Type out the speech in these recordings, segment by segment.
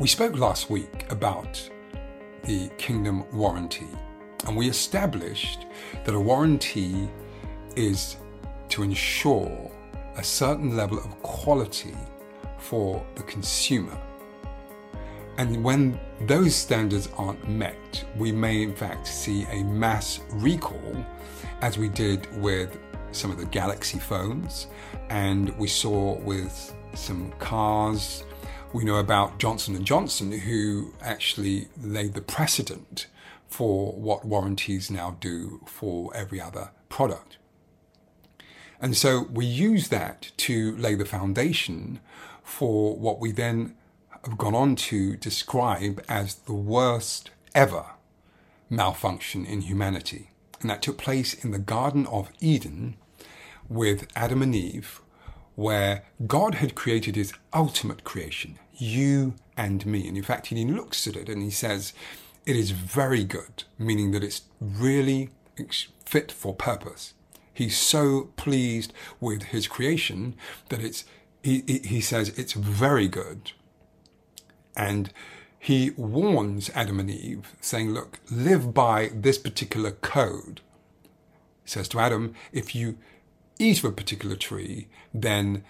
We spoke last week about the kingdom warranty, and we established that a warranty is to ensure a certain level of quality for the consumer. And when those standards aren't met, we may in fact see a mass recall, as we did with some of the Galaxy phones, and we saw with some cars we know about Johnson & Johnson, who actually laid the precedent for what warranties now do for every other product. And so we use that to lay the foundation for what we then have gone on to describe as the worst ever malfunction in humanity. And that took place in the Garden of Eden with Adam and Eve, where God had created his ultimate creation, you and me. And in fact, he looks at it and he says, it is very good, meaning that it's really fit for purpose. He's so pleased with his creation that it's, he, he says it's very good. And he warns Adam and Eve, saying, look, live by this particular code. He says to Adam, if you eat of a particular tree, then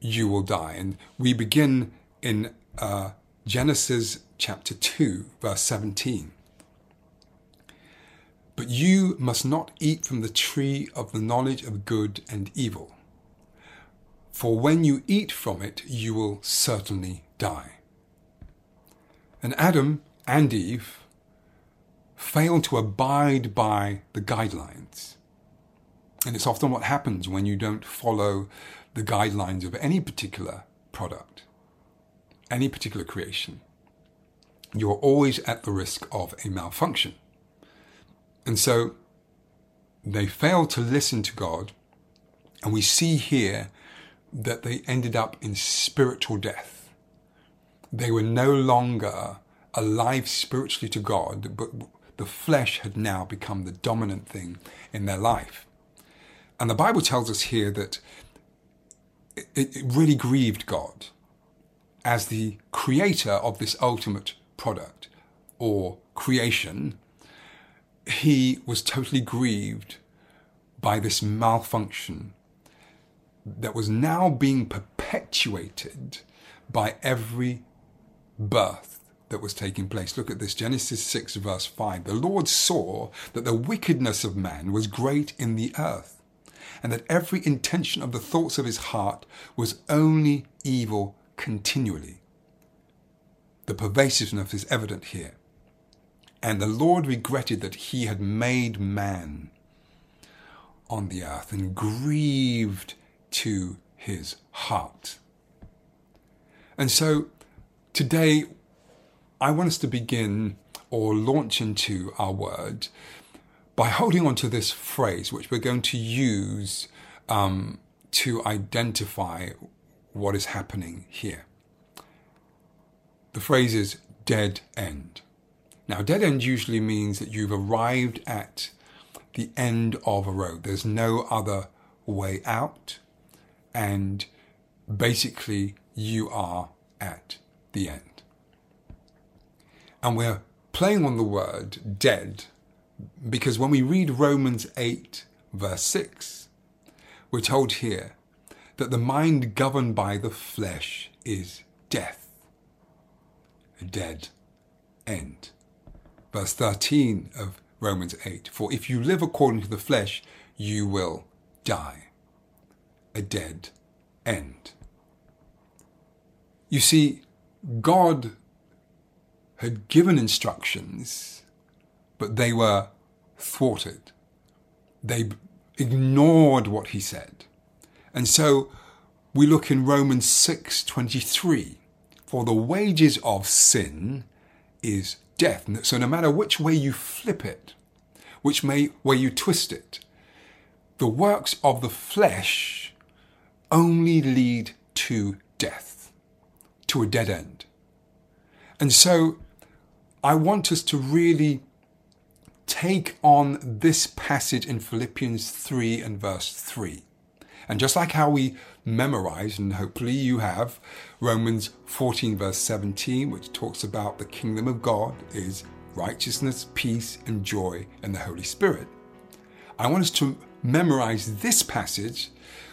you will die. And we begin in uh, Genesis chapter 2, verse 17. But you must not eat from the tree of the knowledge of good and evil. For when you eat from it, you will certainly die. And Adam and Eve failed to abide by the guidelines. And it's often what happens when you don't follow the guidelines of any particular product, any particular creation. You're always at the risk of a malfunction. And so they failed to listen to God. And we see here that they ended up in spiritual death. They were no longer alive spiritually to God, but the flesh had now become the dominant thing in their life. And the Bible tells us here that it, it really grieved God as the creator of this ultimate product or creation. He was totally grieved by this malfunction that was now being perpetuated by every birth that was taking place. Look at this Genesis 6, verse 5. The Lord saw that the wickedness of man was great in the earth and that every intention of the thoughts of his heart was only evil continually. The pervasiveness is evident here. And the Lord regretted that he had made man on the earth and grieved to his heart. And so today, I want us to begin or launch into our word by holding on to this phrase, which we're going to use um, to identify what is happening here. The phrase is dead end. Now, dead end usually means that you've arrived at the end of a road. There's no other way out. And basically, you are at the end. And we're playing on the word dead because when we read Romans 8, verse 6, we're told here that the mind governed by the flesh is death, a dead end. Verse 13 of Romans 8 For if you live according to the flesh, you will die, a dead end. You see, God had given instructions but they were thwarted. They ignored what he said. And so we look in Romans 6:23 for the wages of sin is death. So no matter which way you flip it, which may, way you twist it, the works of the flesh only lead to death, to a dead end. And so I want us to really take on this passage in Philippians 3 and verse 3. And just like how we memorize, and hopefully you have, Romans 14, verse 17, which talks about the kingdom of God is righteousness, peace, and joy in the Holy Spirit. I want us to memorize this passage,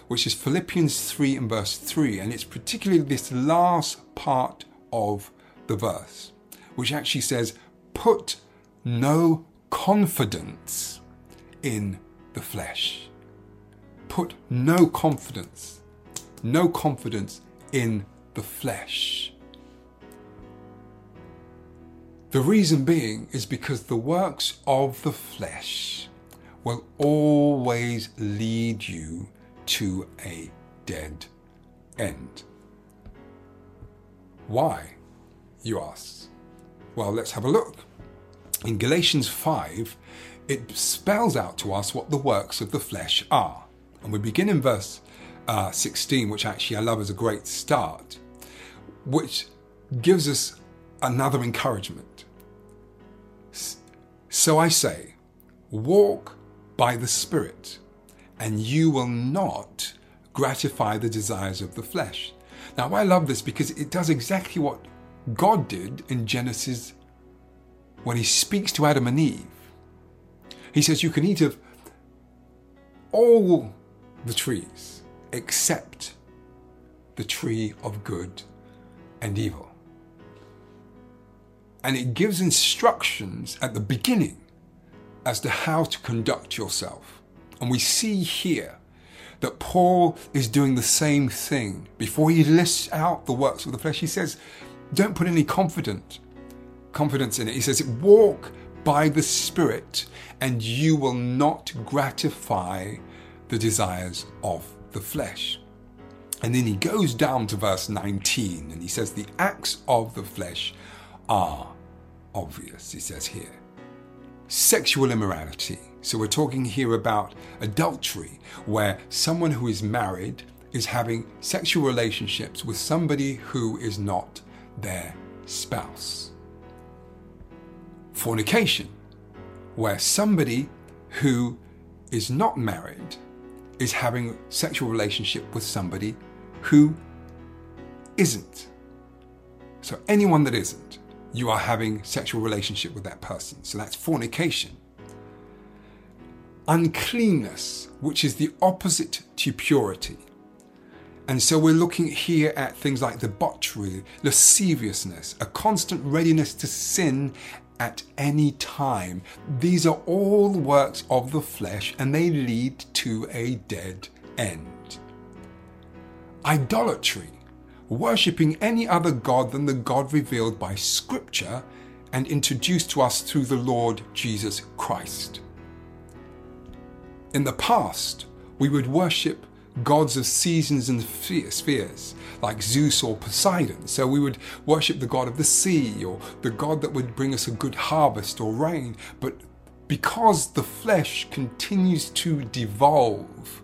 which is Philippians 3 and verse 3, and it's particularly this last part of the verse, which actually says, Put no confidence in the flesh. Put no confidence, no confidence in the flesh. The reason being is because the works of the flesh will always lead you to a dead end. Why, you ask? Well, let's have a look. In Galatians 5, it spells out to us what the works of the flesh are. And we begin in verse uh, 16, which actually I love as a great start, which gives us another encouragement. So I say, walk by the Spirit, and you will not gratify the desires of the flesh. Now, I love this because it does exactly what God did in Genesis when he speaks to Adam and Eve. He says, You can eat of all the trees except the tree of good and evil. And it gives instructions at the beginning as to how to conduct yourself. And we see here that Paul is doing the same thing. Before he lists out the works of the flesh, he says, Don't put any confidence confidence in it. He says, Walk by the Spirit, and you will not gratify the desires of the flesh. And then he goes down to verse 19 and he says, The acts of the flesh are obvious, he says here. Sexual immorality. So we're talking here about adultery, where someone who is married is having sexual relationships with somebody who is not their spouse fornication, where somebody who is not married is having a sexual relationship with somebody who isn't. So anyone that isn't, you are having sexual relationship with that person. So that's fornication. Uncleanness, which is the opposite to purity. And so we're looking here at things like debauchery, lasciviousness, a constant readiness to sin at any time. These are all works of the flesh and they lead to a dead end. Idolatry, worshipping any other God than the God revealed by Scripture and introduced to us through the Lord Jesus Christ. In the past, we would worship gods of seasons and spheres, like Zeus or Poseidon. So we would worship the god of the sea or the god that would bring us a good harvest or rain. But because the flesh continues to devolve,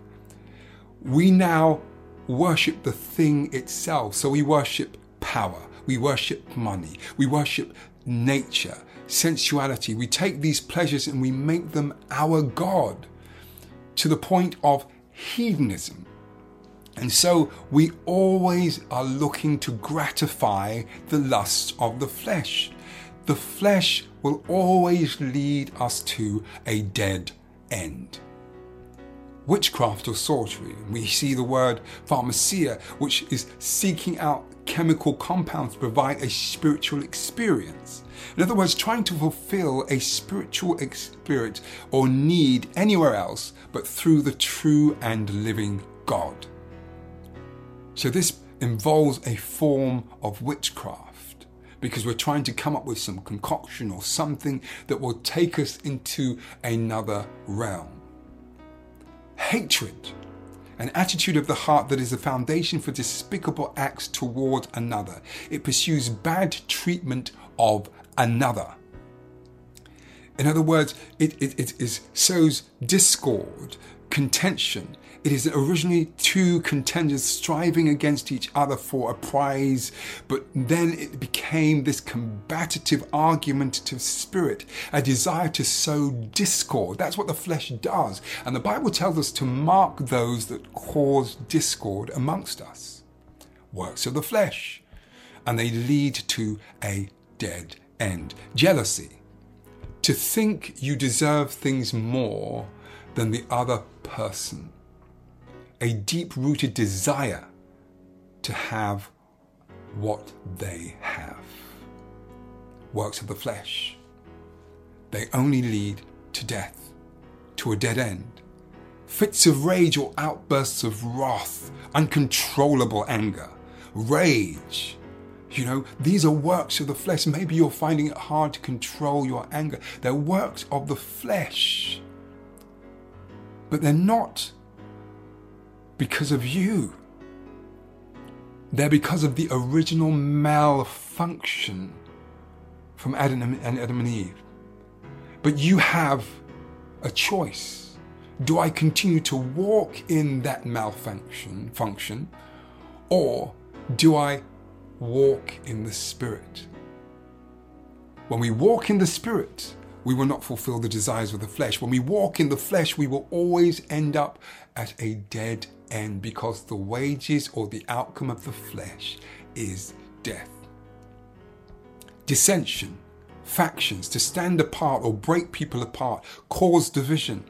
we now worship the thing itself. So we worship power, we worship money, we worship nature, sensuality. We take these pleasures and we make them our God to the point of hedonism. And so we always are looking to gratify the lusts of the flesh. The flesh will always lead us to a dead end. Witchcraft or sorcery, we see the word pharmakeia, which is seeking out chemical compounds to provide a spiritual experience. In other words, trying to fulfill a spiritual experience or need anywhere else but through the true and living God. So this involves a form of witchcraft because we're trying to come up with some concoction or something that will take us into another realm. Hatred, an attitude of the heart that is the foundation for despicable acts toward another. It pursues bad treatment of another. In other words, it, it, it is, sows discord, contention, It is originally two contenders striving against each other for a prize, but then it became this combative, argumentative spirit, a desire to sow discord. That's what the flesh does. And the Bible tells us to mark those that cause discord amongst us. Works of the flesh. And they lead to a dead end. Jealousy. To think you deserve things more than the other person a deep rooted desire to have what they have. Works of the flesh. They only lead to death, to a dead end. Fits of rage or outbursts of wrath, uncontrollable anger, rage. You know, these are works of the flesh. Maybe you're finding it hard to control your anger. They're works of the flesh. But they're not because of you. They're because of the original malfunction from Adam and Adam and Eve. But you have a choice. Do I continue to walk in that malfunction function or do I walk in the spirit? When we walk in the spirit, we will not fulfill the desires of the flesh. When we walk in the flesh, we will always end up at a dead end because the wages or the outcome of the flesh is death. Dissension, factions, to stand apart or break people apart, cause division.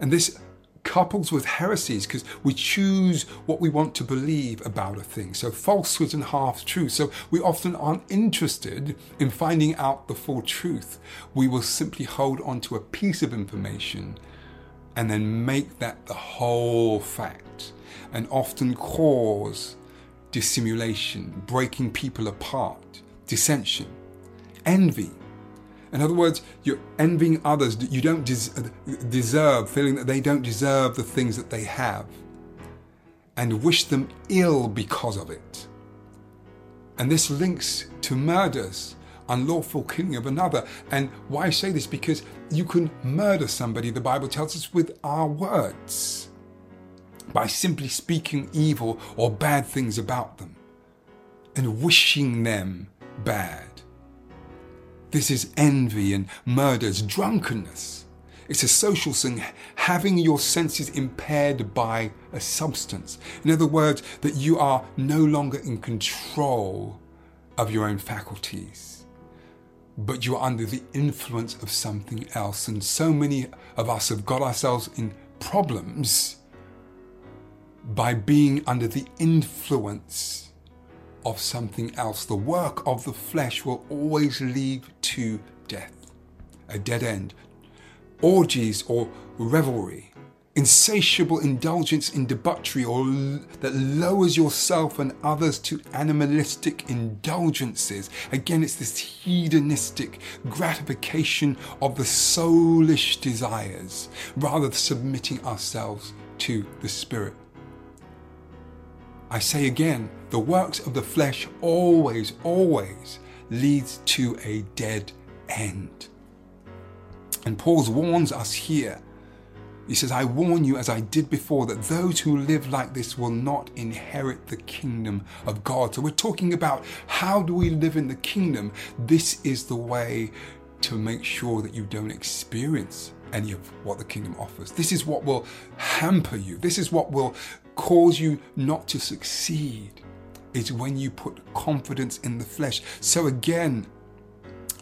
And this couples with heresies because we choose what we want to believe about a thing. So falsehoods and half truths. So we often aren't interested in finding out the full truth. We will simply hold on to a piece of information and then make that the whole fact and often cause dissimulation, breaking people apart, dissension, envy. In other words, you're envying others you don't des- uh, deserve, feeling that they don't deserve the things that they have, and wish them ill because of it. And this links to murders unlawful killing of another. And why I say this? Because you can murder somebody, the Bible tells us, with our words by simply speaking evil or bad things about them and wishing them bad. This is envy and murders, drunkenness. It's a social sin, having your senses impaired by a substance. In other words, that you are no longer in control of your own faculties but you're under the influence of something else. And so many of us have got ourselves in problems by being under the influence of something else. The work of the flesh will always lead to death, a dead end. Orgies or revelry insatiable indulgence in debauchery or l- that lowers yourself and others to animalistic indulgences. Again, it's this hedonistic gratification of the soulish desires rather than submitting ourselves to the Spirit. I say again, the works of the flesh always, always leads to a dead end. And Paul warns us here he says, I warn you, as I did before, that those who live like this will not inherit the kingdom of God. So we're talking about how do we live in the kingdom? This is the way to make sure that you don't experience any of what the kingdom offers. This is what will hamper you. This is what will cause you not to succeed. Is when you put confidence in the flesh. So again,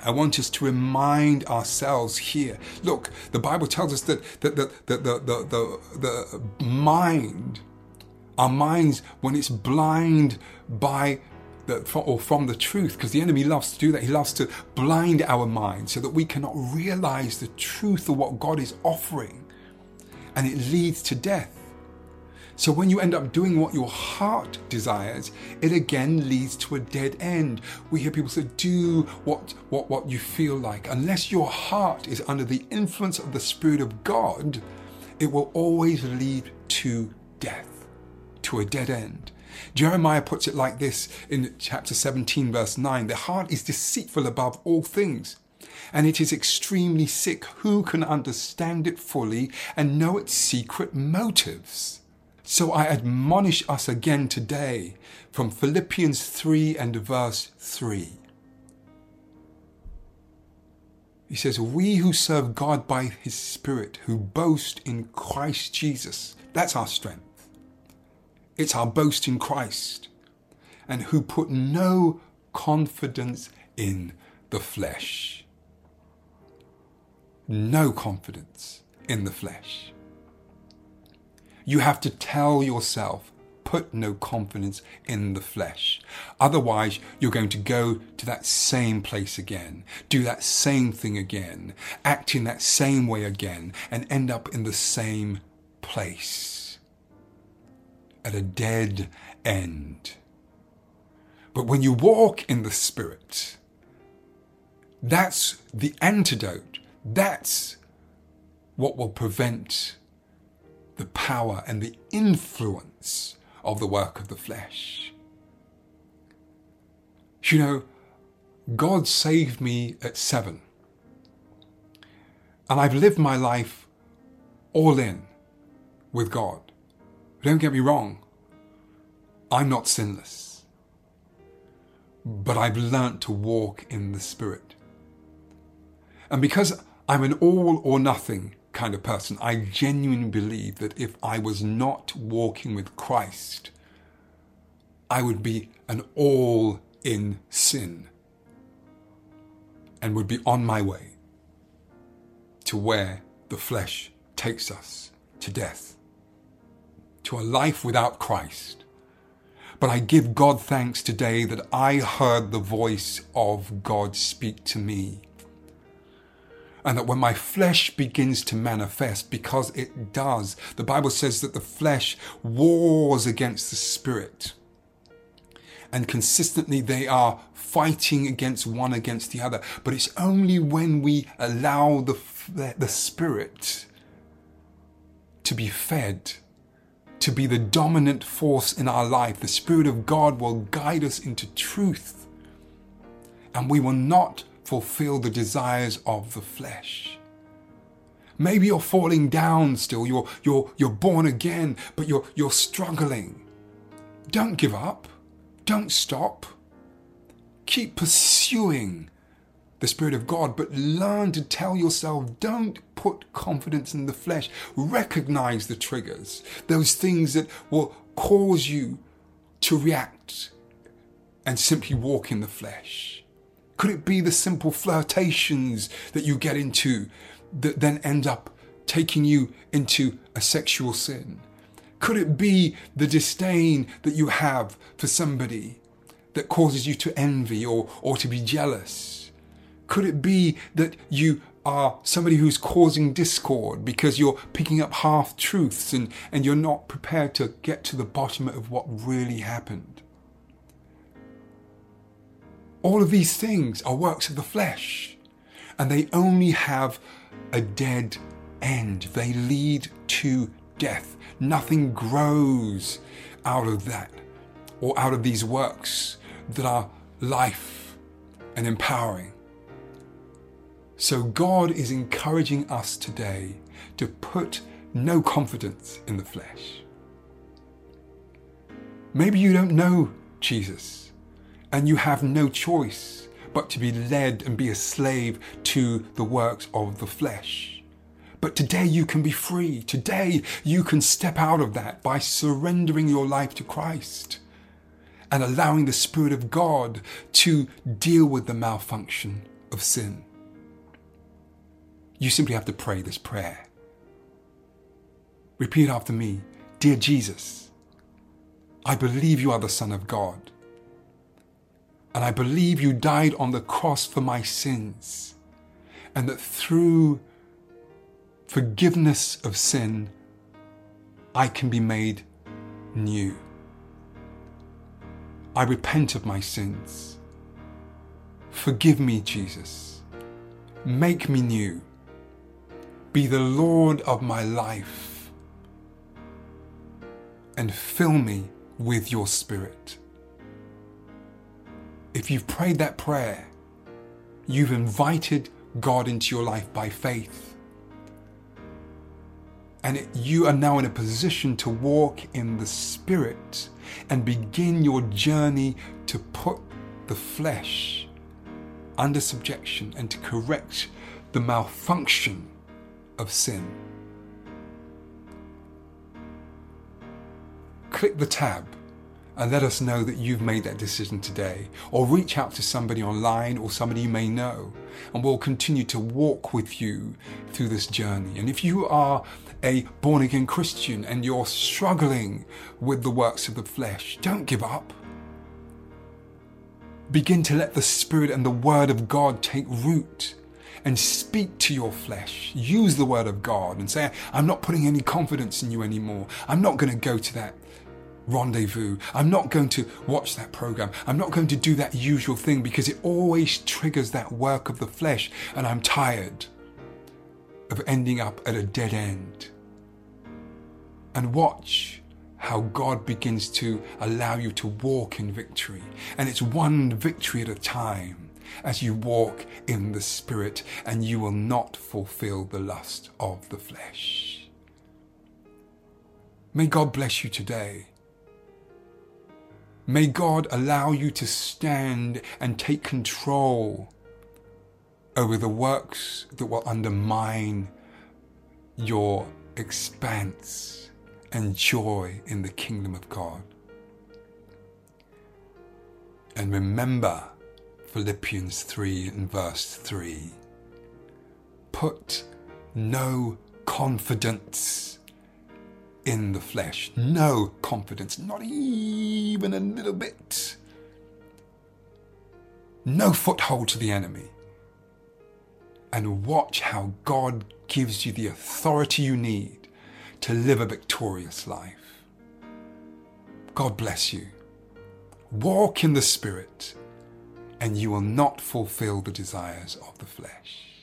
I want us to remind ourselves here. Look, the Bible tells us that, that the, the, the, the mind, our minds, when it's blind by the, or from the truth, because the enemy loves to do that. He loves to blind our minds so that we cannot realize the truth of what God is offering. And it leads to death. So when you end up doing what your heart desires, it again leads to a dead end. We hear people say, do what, what, what you feel like. Unless your heart is under the influence of the Spirit of God, it will always lead to death, to a dead end. Jeremiah puts it like this in chapter 17, verse 9 The heart is deceitful above all things and it is extremely sick. Who can understand it fully and know its secret motives? So I admonish us again today from Philippians 3 and verse 3. He says, We who serve God by his Spirit, who boast in Christ Jesus, that's our strength. It's our boast in Christ, and who put no confidence in the flesh. No confidence in the flesh. You have to tell yourself, put no confidence in the flesh. Otherwise, you're going to go to that same place again, do that same thing again, act in that same way again, and end up in the same place at a dead end. But when you walk in the Spirit, that's the antidote. That's what will prevent the power and the influence of the work of the flesh. You know, God saved me at seven. And I've lived my life all in with God. Don't get me wrong, I'm not sinless. But I've learnt to walk in the Spirit. And because I'm an all or nothing kind of person, I genuinely believe that if I was not walking with Christ, I would be an all in sin and would be on my way to where the flesh takes us to death, to a life without Christ. But I give God thanks today that I heard the voice of God speak to me. And that when my flesh begins to manifest, because it does, the Bible says that the flesh wars against the spirit and consistently they are fighting against one against the other. But it's only when we allow the, the Spirit to be fed, to be the dominant force in our life, the Spirit of God will guide us into truth. And we will not fulfill the desires of the flesh. Maybe you're falling down still, you're, you're, you're born again, but you're, you're struggling. Don't give up. Don't stop. Keep pursuing the Spirit of God, but learn to tell yourself don't put confidence in the flesh. Recognize the triggers, those things that will cause you to react and simply walk in the flesh. Could it be the simple flirtations that you get into that then end up taking you into a sexual sin? Could it be the disdain that you have for somebody that causes you to envy or, or to be jealous? Could it be that you are somebody who's causing discord because you're picking up half truths and, and you're not prepared to get to the bottom of what really happened? All of these things are works of the flesh and they only have a dead end. They lead to death. Nothing grows out of that or out of these works that are life and empowering. So God is encouraging us today to put no confidence in the flesh. Maybe you don't know Jesus and you have no choice but to be led and be a slave to the works of the flesh. But today you can be free. Today you can step out of that by surrendering your life to Christ and allowing the Spirit of God to deal with the malfunction of sin. You simply have to pray this prayer. Repeat after me Dear Jesus, I believe you are the Son of God. And I believe you died on the cross for my sins. And that through forgiveness of sin, I can be made new. I repent of my sins. Forgive me, Jesus. Make me new. Be the Lord of my life. And fill me with your Spirit. If you've prayed that prayer, you've invited God into your life by faith. And it, you are now in a position to walk in the Spirit and begin your journey to put the flesh under subjection and to correct the malfunction of sin. Click the tab and let us know that you've made that decision today. Or reach out to somebody online or somebody you may know, and we'll continue to walk with you through this journey. And if you are a born again Christian and you're struggling with the works of the flesh, don't give up. Begin to let the Spirit and the Word of God take root and speak to your flesh. Use the Word of God and say, I'm not putting any confidence in you anymore. I'm not going to go to that rendezvous. I'm not going to watch that program. I'm not going to do that usual thing because it always triggers that work of the flesh, and I'm tired of ending up at a dead end. And watch how God begins to allow you to walk in victory. And it's one victory at a time as you walk in the Spirit, and you will not fulfill the lust of the flesh. May God bless you today. May God allow you to stand and take control over the works that will undermine your expanse and joy in the kingdom of God. And remember Philippians 3 and verse 3 put no confidence in the flesh. Hmm? No confidence, not even a little bit. No foothold to the enemy. And watch how God gives you the authority you need to live a victorious life. God bless you. Walk in the Spirit, and you will not fulfill the desires of the flesh.